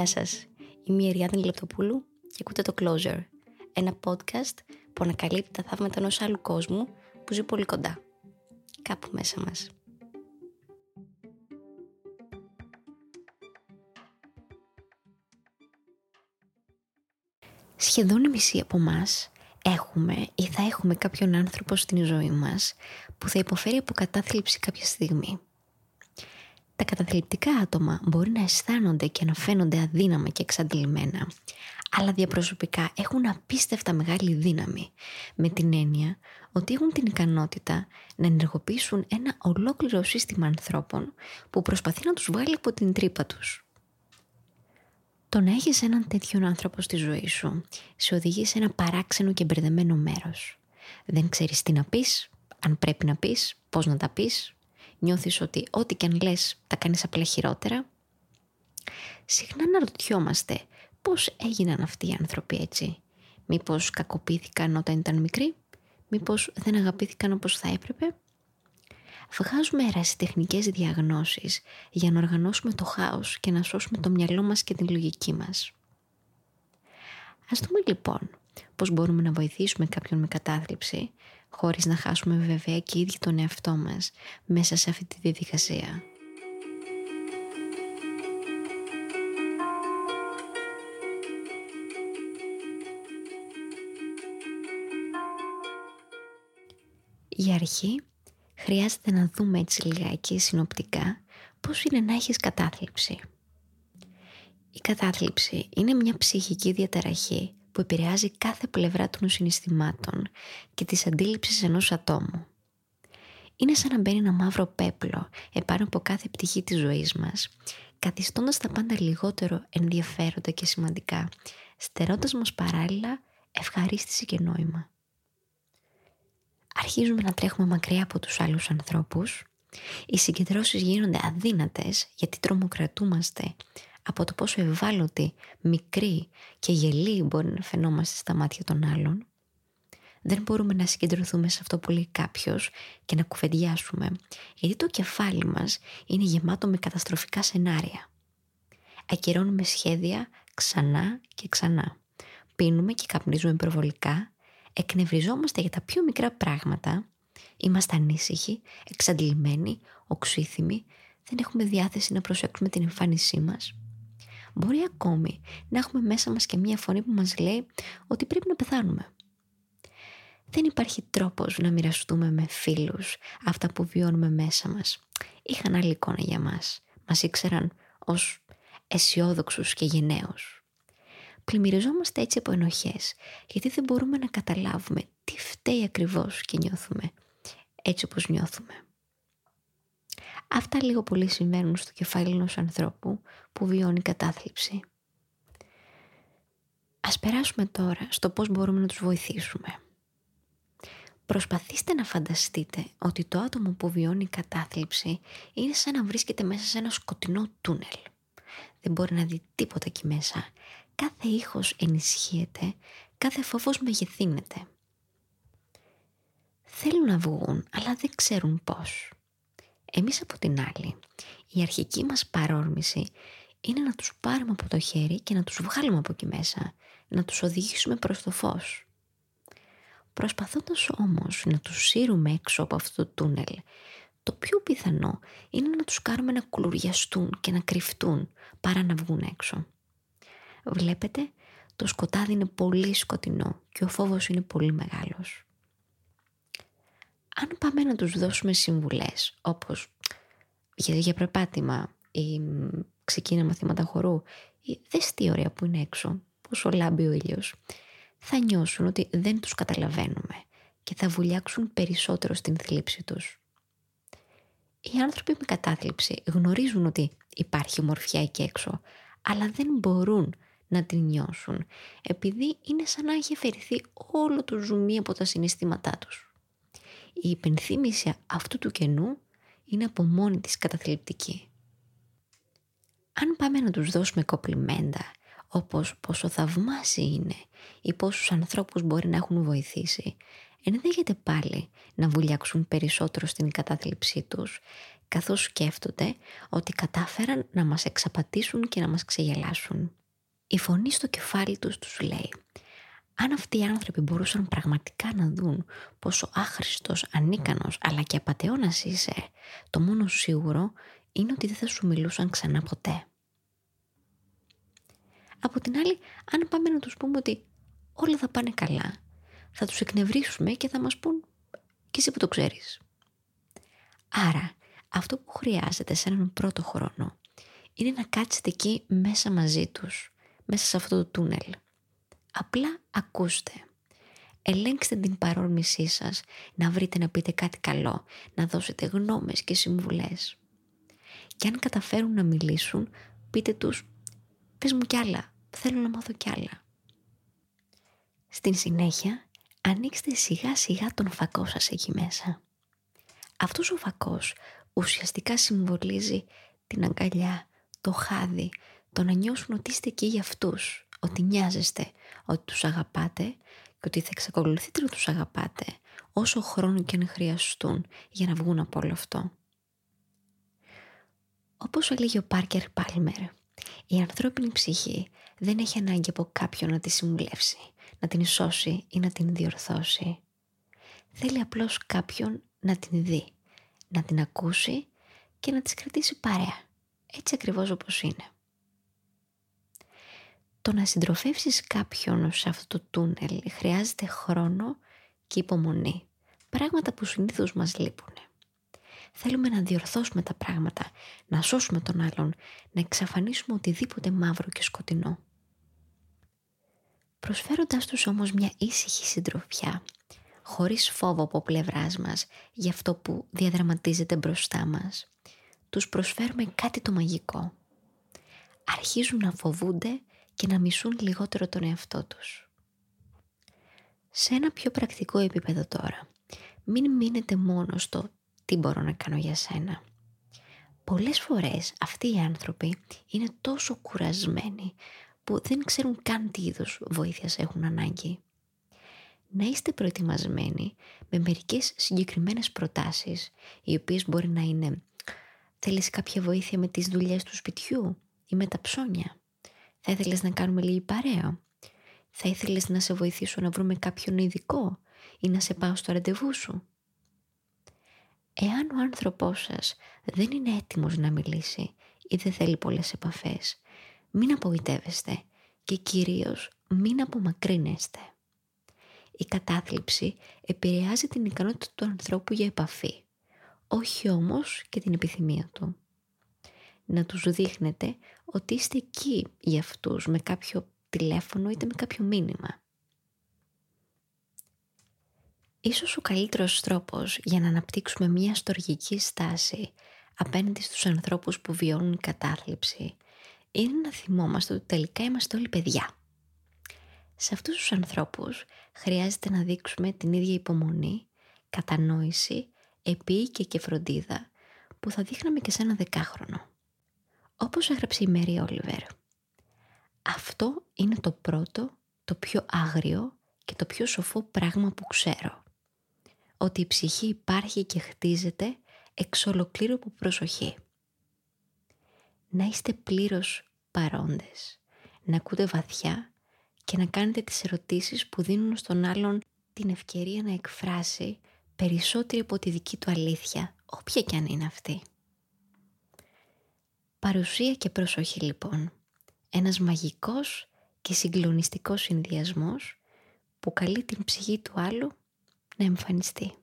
Γεια σας, είμαι η Εριάδη Λεπτοπούλου και ακούτε το Closer, ένα podcast που ανακαλύπτει τα θαύματα ενός άλλου κόσμου που ζει πολύ κοντά, κάπου μέσα μας. Σχεδόν η μισή από εμά έχουμε ή θα έχουμε κάποιον άνθρωπο στην ζωή μας που θα υποφέρει από κατάθλιψη κάποια στιγμή. Τα καταθλιπτικά άτομα μπορεί να αισθάνονται και να φαίνονται αδύναμα και εξαντλημένα, αλλά διαπροσωπικά έχουν απίστευτα μεγάλη δύναμη, με την έννοια ότι έχουν την ικανότητα να ενεργοποιήσουν ένα ολόκληρο σύστημα ανθρώπων που προσπαθεί να τους βγάλει από την τρύπα τους. Το να έχεις έναν τέτοιον άνθρωπο στη ζωή σου σε οδηγεί σε ένα παράξενο και μπερδεμένο μέρος. Δεν ξέρεις τι να πεις, αν πρέπει να πεις, πώς να τα πεις, νιώθεις ότι ό,τι και αν λες τα κάνεις απλά χειρότερα; Συχνά να ρωτιόμαστε πώς έγιναν αυτοί οι άνθρωποι έτσι; Μήπως κακοποιήθηκαν όταν ήταν μικροί, μήπως δεν αγαπήθηκαν όπως θα έπρεπε; Βγάζουμε ερασιτεχνικές διαγνώσεις για να οργανώσουμε το χάος και να σώσουμε το μυαλό μας και την λογική μας. Ας δούμε λοιπόν πώς μπορούμε να βοηθήσουμε κάποιον με κατάθλιψη χωρίς να χάσουμε βέβαια και ίδιοι τον εαυτό μας μέσα σε αυτή τη διαδικασία. Για αρχή χρειάζεται να δούμε έτσι λιγάκι συνοπτικά πώς είναι να έχεις κατάθλιψη. Η κατάθλιψη είναι μια ψυχική διαταραχή που επηρεάζει κάθε πλευρά των συναισθημάτων και της αντίληψης ενός ατόμου. Είναι σαν να μπαίνει ένα μαύρο πέπλο επάνω από κάθε πτυχή της ζωής μας, καθιστώντας τα πάντα λιγότερο ενδιαφέροντα και σημαντικά, στερώντας μας παράλληλα ευχαρίστηση και νόημα. Αρχίζουμε να τρέχουμε μακριά από τους άλλους ανθρώπους, οι συγκεντρώσεις γίνονται αδύνατες γιατί τρομοκρατούμαστε από το πόσο ευάλωτοι, μικροί και γελοί μπορεί να φαινόμαστε στα μάτια των άλλων. Δεν μπορούμε να συγκεντρωθούμε σε αυτό που λέει κάποιος και να κουβεντιάσουμε, γιατί το κεφάλι μας είναι γεμάτο με καταστροφικά σενάρια. Ακυρώνουμε σχέδια ξανά και ξανά. Πίνουμε και καπνίζουμε προβολικά, εκνευριζόμαστε για τα πιο μικρά πράγματα, είμαστε ανήσυχοι, εξαντλημένοι, οξύθυμοι, δεν έχουμε διάθεση να προσέξουμε την εμφάνισή μας μπορεί ακόμη να έχουμε μέσα μας και μία φωνή που μας λέει ότι πρέπει να πεθάνουμε. Δεν υπάρχει τρόπος να μοιραστούμε με φίλους αυτά που βιώνουμε μέσα μας. Είχαν άλλη εικόνα για μας. Μας ήξεραν ως αισιόδοξους και γενναίους. Πλημμυριζόμαστε έτσι από ενοχές, γιατί δεν μπορούμε να καταλάβουμε τι φταίει ακριβώς και νιώθουμε έτσι όπως νιώθουμε. Αυτά λίγο πολύ συμβαίνουν στο κεφάλι ενός ανθρώπου που βιώνει κατάθλιψη. Ας περάσουμε τώρα στο πώς μπορούμε να τους βοηθήσουμε. Προσπαθήστε να φανταστείτε ότι το άτομο που βιώνει κατάθλιψη είναι σαν να βρίσκεται μέσα σε ένα σκοτεινό τούνελ. Δεν μπορεί να δει τίποτα εκεί μέσα. Κάθε ήχος ενισχύεται, κάθε φόβος μεγεθύνεται. Θέλουν να βγουν, αλλά δεν ξέρουν πώς. Εμείς από την άλλη, η αρχική μας παρόρμηση είναι να τους πάρουμε από το χέρι και να τους βγάλουμε από εκεί μέσα, να τους οδηγήσουμε προς το φως. Προσπαθώντας όμως να τους σύρουμε έξω από αυτό το τούνελ, το πιο πιθανό είναι να τους κάνουμε να κουλουριαστούν και να κρυφτούν παρά να βγουν έξω. Βλέπετε, το σκοτάδι είναι πολύ σκοτεινό και ο φόβος είναι πολύ μεγάλος αν πάμε να τους δώσουμε συμβουλές όπως για, για προπάτημα ή ξεκίνα μαθήματα χορού ή δες τι ωραία που είναι έξω, πόσο λάμπει ο ήλιος, θα νιώσουν ότι δεν τους καταλαβαίνουμε και θα βουλιάξουν περισσότερο στην θλίψη τους. Οι άνθρωποι με κατάθλιψη γνωρίζουν ότι υπάρχει μορφιά εκεί έξω, αλλά δεν μπορούν να την νιώσουν, επειδή είναι σαν να έχει αφαιρεθεί όλο το ζουμί από τα συναισθήματά τους η υπενθύμηση αυτού του κενού είναι από μόνη της καταθλιπτική. Αν πάμε να τους δώσουμε κοπλιμέντα, όπως πόσο θαυμάσι είναι ή πόσους ανθρώπους μπορεί να έχουν βοηθήσει, ενδέχεται πάλι να βουλιάξουν περισσότερο στην κατάθλιψή τους καθώς σκέφτονται ότι κατάφεραν να μας εξαπατήσουν και να μας ξεγελάσουν. Η φωνή στο κεφάλι τους τους λέει αν αυτοί οι άνθρωποι μπορούσαν πραγματικά να δουν πόσο άχρηστος, ανίκανος αλλά και απατεώνας είσαι, το μόνο σίγουρο είναι ότι δεν θα σου μιλούσαν ξανά ποτέ. Από την άλλη, αν πάμε να τους πούμε ότι όλα θα πάνε καλά, θα τους εκνευρίσουμε και θα μας πούν και εσύ που το ξέρεις. Άρα, αυτό που χρειάζεται σε έναν πρώτο χρόνο είναι να κάτσετε εκεί μέσα μαζί τους, μέσα σε αυτό το τούνελ. Απλά ακούστε. Ελέγξτε την παρόρμησή σας, να βρείτε να πείτε κάτι καλό, να δώσετε γνώμες και συμβουλές. Και αν καταφέρουν να μιλήσουν, πείτε τους «Πες μου κι άλλα, θέλω να μάθω κι άλλα». Στην συνέχεια, ανοίξτε σιγά σιγά τον φακό σας εκεί μέσα. Αυτός ο φακός ουσιαστικά συμβολίζει την αγκαλιά, το χάδι, το να νιώσουν ότι είστε εκεί για αυτούς, ότι νοιάζεστε, ότι τους αγαπάτε και ότι θα εξακολουθείτε να τους αγαπάτε όσο χρόνο και αν χρειαστούν για να βγουν από όλο αυτό. Όπως έλεγε ο Πάρκερ Πάλμερ, η ανθρώπινη ψυχή δεν έχει ανάγκη από κάποιον να τη συμβουλεύσει, να την σώσει ή να την διορθώσει. Θέλει απλώς κάποιον να την δει, να την ακούσει και να της κρατήσει παρέα, έτσι ακριβώς όπως είναι. Το να συντροφεύσεις κάποιον σε αυτό το τούνελ χρειάζεται χρόνο και υπομονή. Πράγματα που συνήθως μας λείπουν. Θέλουμε να διορθώσουμε τα πράγματα, να σώσουμε τον άλλον, να εξαφανίσουμε οτιδήποτε μαύρο και σκοτεινό. Προσφέροντας τους όμως μια ήσυχη συντροφιά, χωρίς φόβο από πλευράς μας για αυτό που διαδραματίζεται μπροστά μας, τους προσφέρουμε κάτι το μαγικό. Αρχίζουν να φοβούνται και να μισούν λιγότερο τον εαυτό τους. Σε ένα πιο πρακτικό επίπεδο τώρα, μην μείνετε μόνο στο τι μπορώ να κάνω για σένα. Πολλές φορές αυτοί οι άνθρωποι είναι τόσο κουρασμένοι που δεν ξέρουν καν τι είδους βοήθειας έχουν ανάγκη. Να είστε προετοιμασμένοι με μερικές συγκεκριμένες προτάσεις, οι οποίες μπορεί να είναι «Θέλεις κάποια βοήθεια με τις δουλειές του σπιτιού ή με τα ψώνια» Θα ήθελες να κάνουμε λίγη παρέα; Θα ήθελες να σε βοηθήσω να βρούμε κάποιον ειδικό ή να σε πάω στο ραντεβού σου; Εάν ο άνθρωπός σας δεν είναι έτοιμος να μιλήσει ή δεν θέλει πολλές επαφές, μην απογοητεύεστε και κυρίως μην απομακρύνεστε. Η κατάθλιψη επηρεάζει την ικανότητα του ανθρώπου για επαφή, όχι όμως και την επιθυμία του να τους δείχνετε ότι είστε εκεί για αυτούς με κάποιο τηλέφωνο είτε με κάποιο μήνυμα. Ίσως ο καλύτερος τρόπος για να αναπτύξουμε μια στοργική στάση απέναντι στους ανθρώπους που βιώνουν κατάθλιψη είναι να θυμόμαστε ότι τελικά είμαστε όλοι παιδιά. Σε αυτούς τους ανθρώπους χρειάζεται να δείξουμε την ίδια υπομονή, κατανόηση, επίοικια και φροντίδα που θα δείχναμε και σε ένα δεκάχρονο. Όπως έγραψε η Μέρη Όλιβερ, αυτό είναι το πρώτο, το πιο άγριο και το πιο σοφό πράγμα που ξέρω. Ότι η ψυχή υπάρχει και χτίζεται εξ ολοκλήρου από προσοχή. Να είστε πλήρως παρόντες, να ακούτε βαθιά και να κάνετε τις ερωτήσεις που δίνουν στον άλλον την ευκαιρία να εκφράσει περισσότερη από τη δική του αλήθεια, όποια και αν είναι αυτή. Παρουσία και προσοχή λοιπόν. Ένας μαγικός και συγκλονιστικός συνδυασμός που καλεί την ψυχή του άλλου να εμφανιστεί.